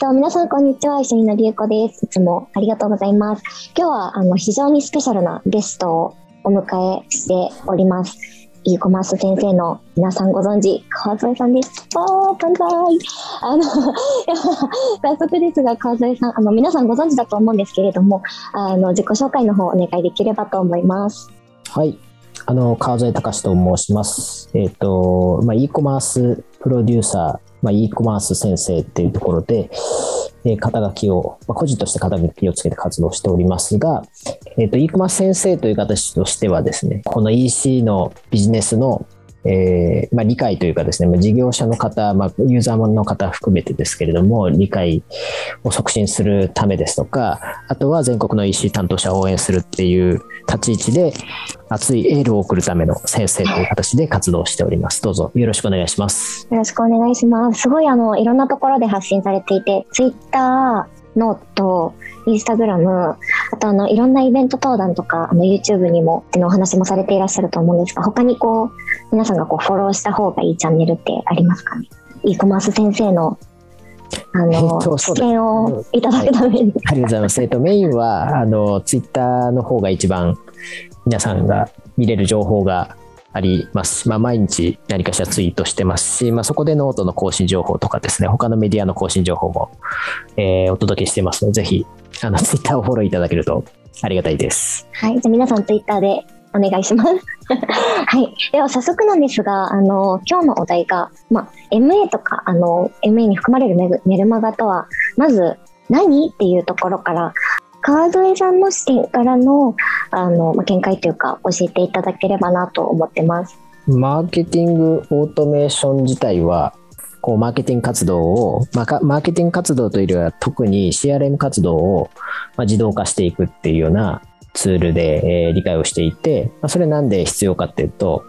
そう皆さん、こんにちは。一緒にのりゆこです。いつもありがとうございます。今日は、あの、非常にスペシャルなゲストをお迎えしております。e コマース先生の皆さんご存知、川添さんです。おー、万歳あの、早速ですが、川添さん、あの、皆さんご存知だと思うんですけれども、あの、自己紹介の方お願いできればと思います。はい。あの、川添隆と申します。えっ、ー、と、まあ、e コマースプロデューサー、まあ、e コマース先生っていうところで、え、肩書きを、まあ、個人として肩書きをつけて活動しておりますが、えっ、ー、と、e コマース先生という形としてはですね、この EC のビジネスのえーまあ、理解というかですね、まあ事業者の方、まあ、ユーザーの方含めてですけれども、理解を促進するためですとか、あとは全国の EC 担当者を応援するっていう立ち位置で、熱いエールを送るための先生という形で活動しております。どうぞよろしくお願いします。よろしくお願いします。すごいあの、いろんなところで発信されていて、Twitter、ノート、インスタグラム、あとあの、いろんなイベント登壇とか、あの、YouTube にもってのお話もされていらっしゃると思うんですが、他にこう、皆さんがこう、フォローした方がいいチャンネルってありますかね ?e コマース先生のあの、知見をいただくために、はい、ありがとうございます。えっと、メインは、あの、ツイッターの方が一番皆さんが見れる情報がありますし、まあ、毎日何かしらツイートしてますし、まあ、そこでノートの更新情報とかですね、他のメディアの更新情報も、えー、お届けしてますので、ぜひ、あの、ツイッターをフォローいただけるとありがたいです。はい。じゃあ皆さんツイッターでお願いします。はい。では早速なんですが、あの、今日のお題が、まあ、MA とか、あの、MA に含まれるメルマガとは、まず何っていうところから川添さんの視点からのあの、まあ、見解というか教えていただければなと思ってます。マーケティングオートメーション自体はこうマーケティング活動を、まあ、マーケティング活動というよりは特に CRM 活動を、まあ、自動化していくっていうようなツールで、え、理解をしていて、ま、それなんで必要かっていうと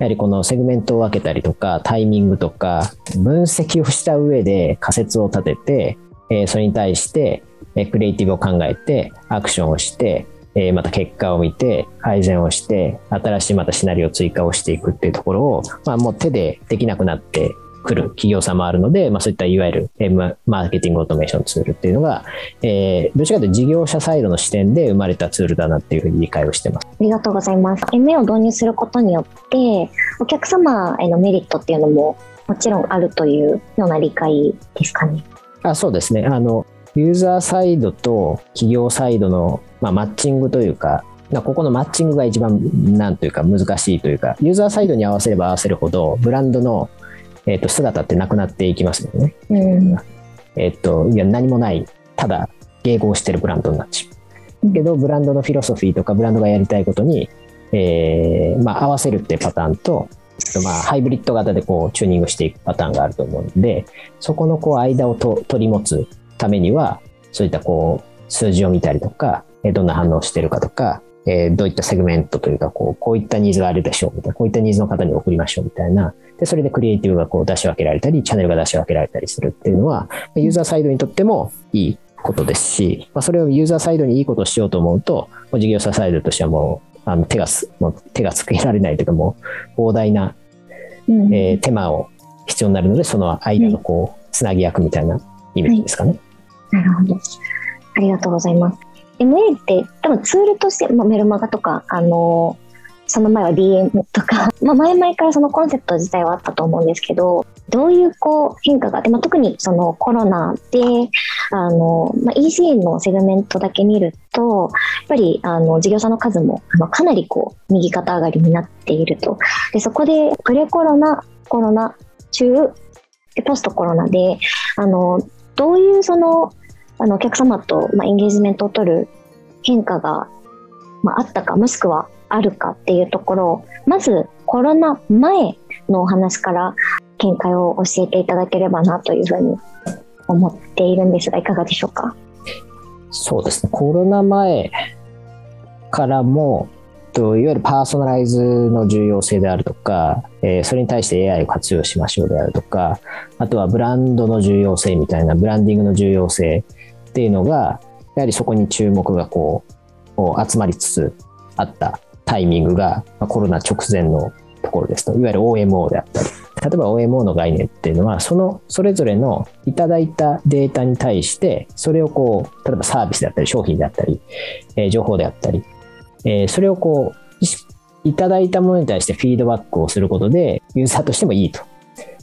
やはりこのセグメントを分けたりとかタイミングとか分析をした上で仮説を立てて、え、それに対してえクリエイティブを考えて、アクションをして、えまた結果を見て、改善をして、新しいまたシナリオ追加をしていくっていうところを、まあ、もう手でできなくなってくる企業さんもあるので、まあ、そういったいわゆる、えマーケティングオートメーションツールっていうのが、えー、どちらかというと事業者サイドの視点で生まれたツールだなっていうふうに理解をしてます。ありがとうございます。MA を導入することによって、お客様へのメリットっていうのももちろんあるというような理解ですかね。あそうですね。あの、ユーザーサイドと企業サイドの、まあ、マッチングというか、ここのマッチングが一番なんというか難しいというか、ユーザーサイドに合わせれば合わせるほど、ブランドの、えー、と姿ってなくなっていきますよね。うん、えっ、と、いや、何もない、ただ迎合してるブランドになっちゃう。けど、ブランドのフィロソフィーとか、ブランドがやりたいことに、えー、まあ、合わせるってパターンと、まあ、ハイブリッド型でこうチューニングしていくパターンがあると思うので、そこのこう間をと取り持つためには、そういったこう、数字を見たりとか、どんな反応してるかとか、えどういったセグメントというか、こう、こういったニーズがあるでしょうみたいな、こういったニーズの方に送りましょうみたいな。で、それでクリエイティブがこう出し分けられたり、チャンネルが出し分けられたりするっていうのは、ユーザーサイドにとってもいいことですし、まあ、それをユーザーサイドにいいことをしようと思うと、事業者サイドとしてはもう、あの手がす、もう手がつけられないというか、もう膨大な、えー、手間を必要になるので、その間のこう、つなぎ役みたいなイメージですかね。はいなるほど。ありがとうございます。MA って多分ツールとして、まあ、メルマガとか、あのその前は DM とか、まあ、前々からそのコンセプト自体はあったと思うんですけど、どういうこう変化があって、まあ、特にそのコロナで、あの、まあ、ECN のセグメントだけ見ると、やっぱりあの事業者の数もあのかなりこう右肩上がりになっていると。で、そこでプレコロナ、コロナ中、でポストコロナで、あの、どういうそのあのお客様と、まあ、エンゲージメントを取る変化が、まあ、あったかもしくはあるかっていうところをまずコロナ前のお話から見解を教えていただければなというふうに思っているんですがいかがでしょうか？そうですね。コロナ前からもといわゆるパーソナライズの重要性であるとか、え、それに対して AI を活用しましょうであるとかあとはブランドの重要性みたいなブランディングの重要性っていうのが、やはりそこに注目がこう、集まりつつあったタイミングが、コロナ直前のところですと、いわゆる OMO であったり、例えば OMO の概念っていうのは、そのそれぞれのいただいたデータに対して、それをこう、例えばサービスであったり、商品であったり、え、情報であったり、え、それをこう、いただいたものに対してフィードバックをすることで、ユーザーとしてもいいと。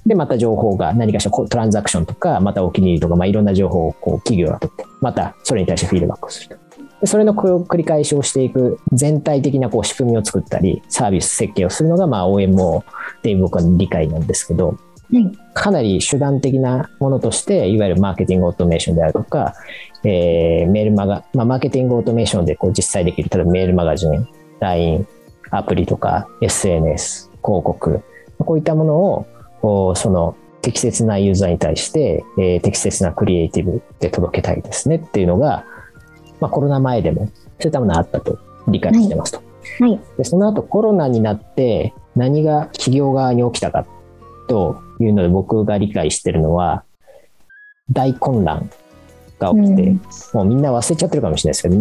で、また情報が何かしらトランザクションとか、またお気に入りとか、まあ、いろんな情報をこう企業が取って、またそれに対してフィードバックをすると。でそれの繰り返しをしていく全体的なこう仕組みを作ったり、サービス設計をするのがまあ OMO っていう僕は理解なんですけど、かなり手段的なものとして、いわゆるマーケティングオートメーションであるとか、えー、メールマガ、まあ、マーケティングオートメーションでこう実際できる、例えばメールマガジン、LINE、アプリとか SNS、広告、こういったものを、その適切なユーザーに対して、えー、適切なクリエイティブで届けたいですねっていうのが、まあ、コロナ前でもそういったものがあったと理解してますと。はい、はい、でその後コロナになって何が企業側に起きたかというので僕が理解してるのは大混乱が起きて、うん、もうみんな忘れちゃってるかもしれないですけど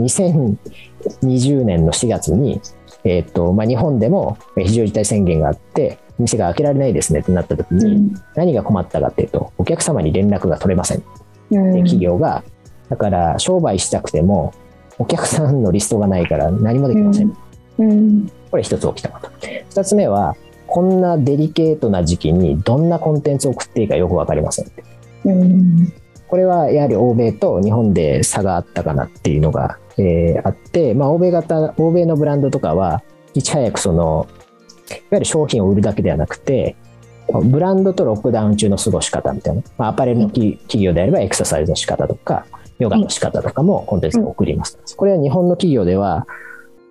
2020年の4月に、えーとまあ、日本でも非常事態宣言があって店が開けられないですねってなった時に、うん、何が困ったかっていうとお客様に連絡が取れません、うん、で企業がだから商売したくてもお客さんのリストがないから何もできません。うんうん、これ一つ起きたこと。二つ目は、こんなデリケートな時期にどんなコンテンツを送っていいかよく分かりません。うん、これはやはり欧米と日本で差があったかなっていうのが、えー、あって、まあ、欧米型、欧米のブランドとかは、いち早くその、いわゆる商品を売るだけではなくて、ブランドとロックダウン中の過ごし方みたいな、まあ、アパレルの企業であればエクササイズの仕方とか、ヨガの仕方とかもコンテンツに送ります。これは日本の企業では、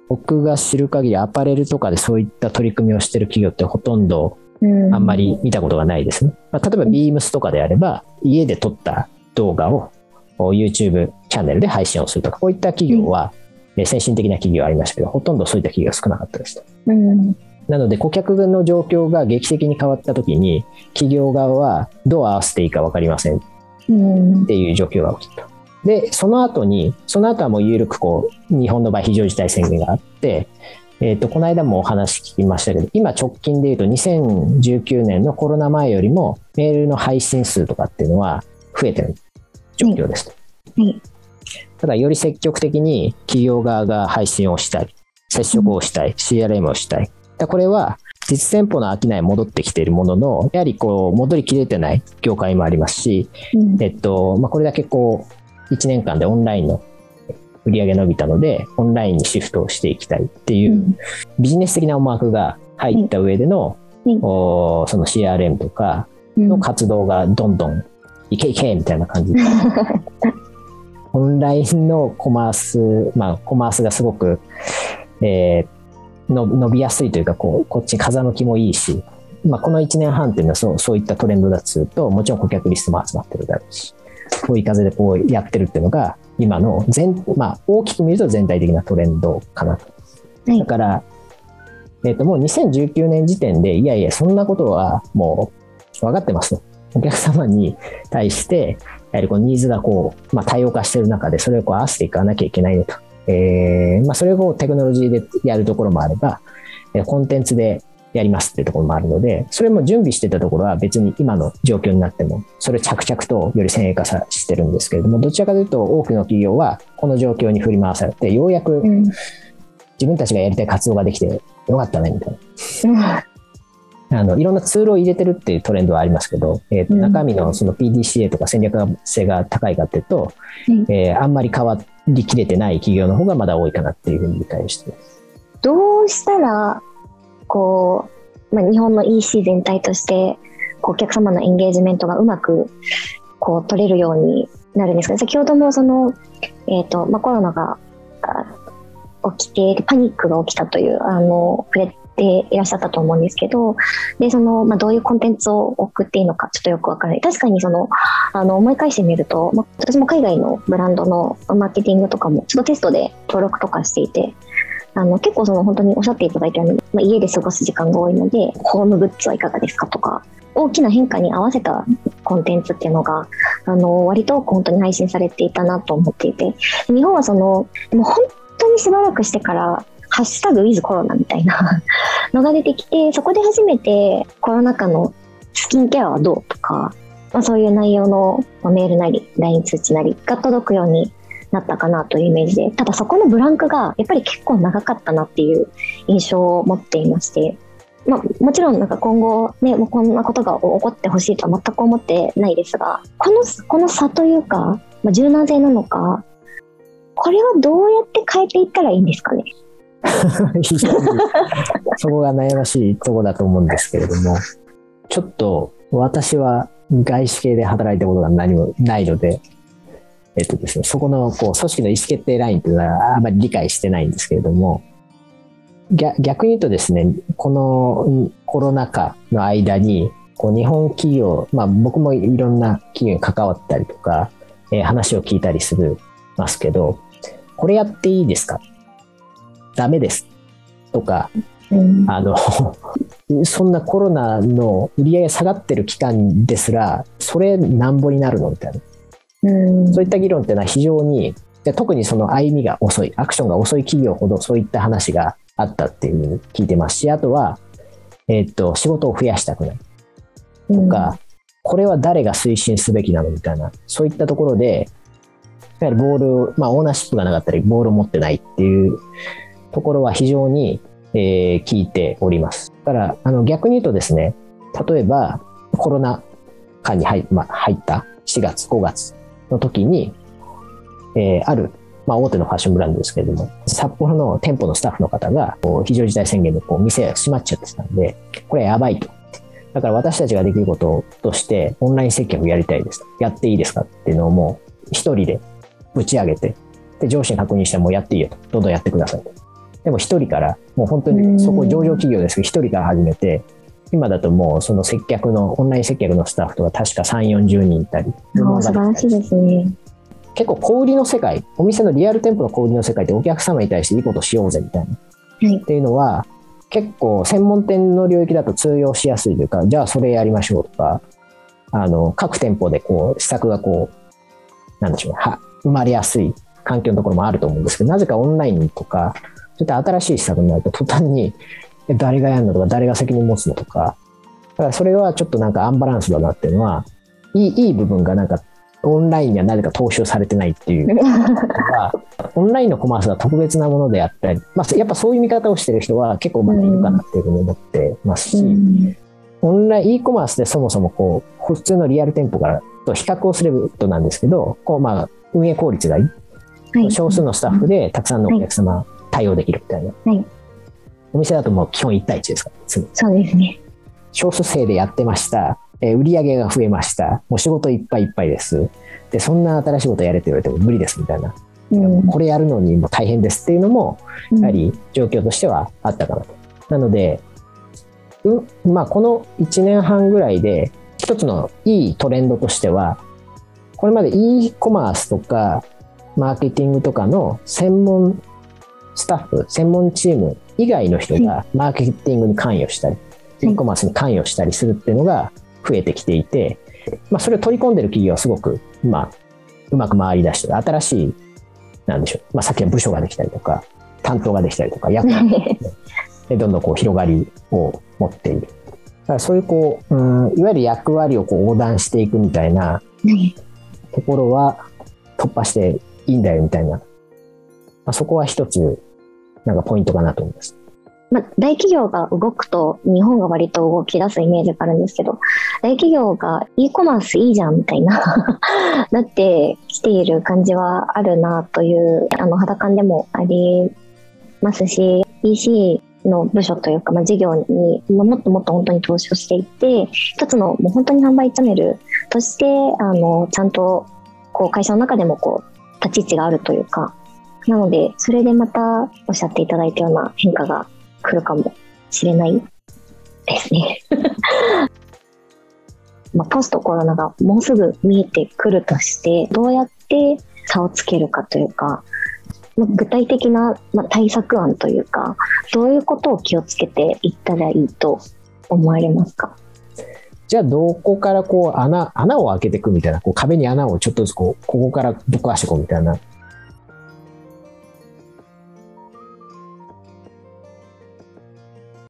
僕が知る限りアパレルとかでそういった取り組みをしている企業ってほとんどあんまり見たことがないですね。まあ、例えば Beams とかであれば、家で撮った動画を YouTube チャンネルで配信をするとか、こういった企業は、先進的な企業ありましたけど、ほとんどそういった企業が少なかったですと。なので、顧客の状況が劇的に変わったときに、企業側はどう合わせていいか分かりませんっていう状況が起きた。で、その後に、その後はもう緩くこう、日本の場合非常事態宣言があって、えっ、ー、と、この間もお話聞きましたけど、今直近で言うと2019年のコロナ前よりもメールの配信数とかっていうのは増えてる状況ですと。はい。ただ、より積極的に企業側が配信をしたい、接触をしたい、うん、CRM をしたい。だこれは実店舗の商い戻ってきているものの、やはりこう戻りきれてない業界もありますし、うん、えっとまあ、これだけこう1年間でオンラインの売り上げ伸びたので、オンラインにシフトをしていきたいっていう、ビジネス的な思惑が入った上での、おその CRM とかの活動がどんどんいけいけみたいな感じで、オンラインのコマース、まあ、コマースがすごく、えー、の伸びやすいというかこう、こっち風向きもいいし、まあ、この1年半っていうのはそうそういったトレンドだとすると、もちろん顧客リストも集まってるだろうし、追い風でこうやってるっていうのが、今の全、まあ、大きく見ると全体的なトレンドかなと。はい、だから、えっ、ー、と、もう2019年時点で、いやいや、そんなことはもう分かってますと。お客様に対して、やはりこうニーズがこう、まあ、多様化してる中で、それをこう合わせていかなきゃいけないねと。えー、まあ、それをテクノロジーでやるところもあれば、コンテンツでやりますっていうところもあるので、それも準備してたところは別に今の状況になっても、それ着々とより先鋭化さしてるんですけれども、どちらかというと多くの企業はこの状況に振り回されて、ようやく自分たちがやりたい活動ができてよかったね、みたいな。あのいろんなツールを入れてるっていうトレンドはありますけど、えー、と中身のその PDCA とか戦略性が高いかっていうと、えー、あんまり変わりきれてない企業の方がまだ多いかなっていうふうに理解してます。どうしたらこう、まあ、日本の EC 全体として、お客様のエンゲージメントがうまく、こう、取れるようになるんですけど、先ほどもその、えっ、ー、と、まあ、コロナが起きて、パニックが起きたという、あの、触れていらっしゃったと思うんですけど、で、その、まあ、どういうコンテンツを送っていいのかちょっとよくわからない。確かにその、あの、思い返してみると、まあ、私も海外のブランドのマーケティングとかも、ちょっとテストで登録とかしていて、あの結構その本当におっしゃっていただいたように、まあ、家で過ごす時間が多いのでホームグッズはいかがですかとか大きな変化に合わせたコンテンツっていうのがあの割と本当に配信されていたなと思っていて日本はそのもう本当にしばらくしてからハッシュタグウィズコロナみたいな のが出てきてそこで初めてコロナ禍のスキンケアはどうとか、まあ、そういう内容のメールなり LINE 通知なりが届くようになったかなというイメージでただそこのブランクがやっぱり結構長かったなっていう印象を持っていましてまあ、もちろんなんか今後ね、もうこんなことが起こってほしいとは全く思ってないですが、この、この差というか、まあ、柔軟性なのか、これはどうやって変えていったらいいんですかね？そこが悩ましいとこだと思うんですけれども、ちょっと私は外資系で働いたことが何もないので、えっとですね、そこのこう組織の意思決定ラインというのはあまり理解してないんですけれども、逆に言うとですね、このコロナ禍の間に、こう日本企業、まあ僕もいろんな企業に関わったりとか、えー、話を聞いたりするますけど、これやっていいですか？ダメですとか、うん、あの そんなコロナの売り上げ下がってる期間ですら、それなんぼになるのみたいな、うん、そういった議論っていうのは非常に、特にその歩みが遅い、アクションが遅い企業ほどそういった話があったっていうふうに聞いてますし、あとは、えー、っと、仕事を増やしたくない。とか、うん、これは誰が推進すべきなのみたいな、そういったところで、やはりボール、まあ、オーナーシップがなかったり、ボールを持ってないっていうところは非常に、えー、聞いております。だから、あの逆に言うとですね、例えばコロナ禍に入,、まあ、入った4月、5月の時に、えー、あるまあ、大手のファッションブランドですけれども、札幌の店舗のスタッフの方が、非常事態宣言でこう店閉まっちゃってたんで、これやばいと。だから私たちができることとして、オンライン接客やりたいです。やっていいですかっていうのをもう、一人でぶち上げて、で、上司に確認してもうやっていいよと。どんどんやってくださいと。でも一人から、もう本当にそこ上場企業ですけど、一人から始めて、今だともうその接客の、オンライン接客のスタッフとか確か3、40人いたり。素晴らしいですね。結構小売りの世界、お店のリアル店舗の小売りの世界ってお客様に対していいことしようぜみたいな。はい、っていうのは、結構専門店の領域だと通用しやすいというか、じゃあそれやりましょうとか、あの、各店舗でこう、施策がこう、なんでしょうね、は生まれやすい環境のところもあると思うんですけど、なぜかオンラインとか、そういった新しい施策になると途端に、誰がやるのとか、誰が責任持つのとか、だからそれはちょっとなんかアンバランスだなっていうのは、いいいい部分がなんかオンラインにはなぜか踏襲されてないっていう。オンラインのコマースは特別なものであったり、まあ、やっぱそういう見方をしてる人は結構まだいるかなっていうふうに思ってますし、うん、オンライン、e コマースでそもそもこう、普通のリアル店舗からと比較をするとなんですけど、こうまあ、運営効率がいい。はい、少数のスタッフでたくさんのお客様対応できるみたいな。はい、お店だともう基本1対1ですから、そうですね。少数制でやってました。えー、売り上げが増えました。もう仕事いっぱいいっぱいです。で、そんな新しいことやれって言われても無理ですみたいな。うん、これやるのにも大変ですっていうのも、やはり状況としてはあったかなと。なので、うん、まあ、この1年半ぐらいで、一つのいいトレンドとしては、これまで e コマースとか、マーケティングとかの専門スタッフ、専門チーム以外の人がマーケティングに関与したり、e コマースに関与したりするっていうのが、増えてきていて、まあ、それを取り込んでる企業はすごく、まあ、うまく回り出してる。新しい、なんでしょう。まあ、さっきの部署ができたりとか、担当ができたりとか、役割でどんどんこう広がりを持っている。だからそういうこう、うん、いわゆる役割をこう横断していくみたいなところは突破していいんだよみたいな。まあ、そこは一つ、なんかポイントかなと思います。まあ、大企業が動くと日本が割と動き出すイメージがあるんですけど、大企業が e コマースいいじゃんみたいな なってきている感じはあるなという、あの、肌感でもありますし、EC の部署というか、まあ、事業にもっともっと本当に投資をしていって、一つのもう本当に販売チャンネルとして、あの、ちゃんとこう会社の中でもこう、立ち位置があるというか、なので、それでまたおっしゃっていただいたような変化が来るかもしれないですね。まあ、ポストコロナがもうすぐ見えてくるとして、どうやって差をつけるかというか、まあ具体的なまあ対策案というか、どういうことを気をつけていったらいいと思われますか？じゃあ、どこからこう穴、穴を開けていくみたいな、こう壁に穴をちょっとずつこう、ここからぶっ壊していこうみたいな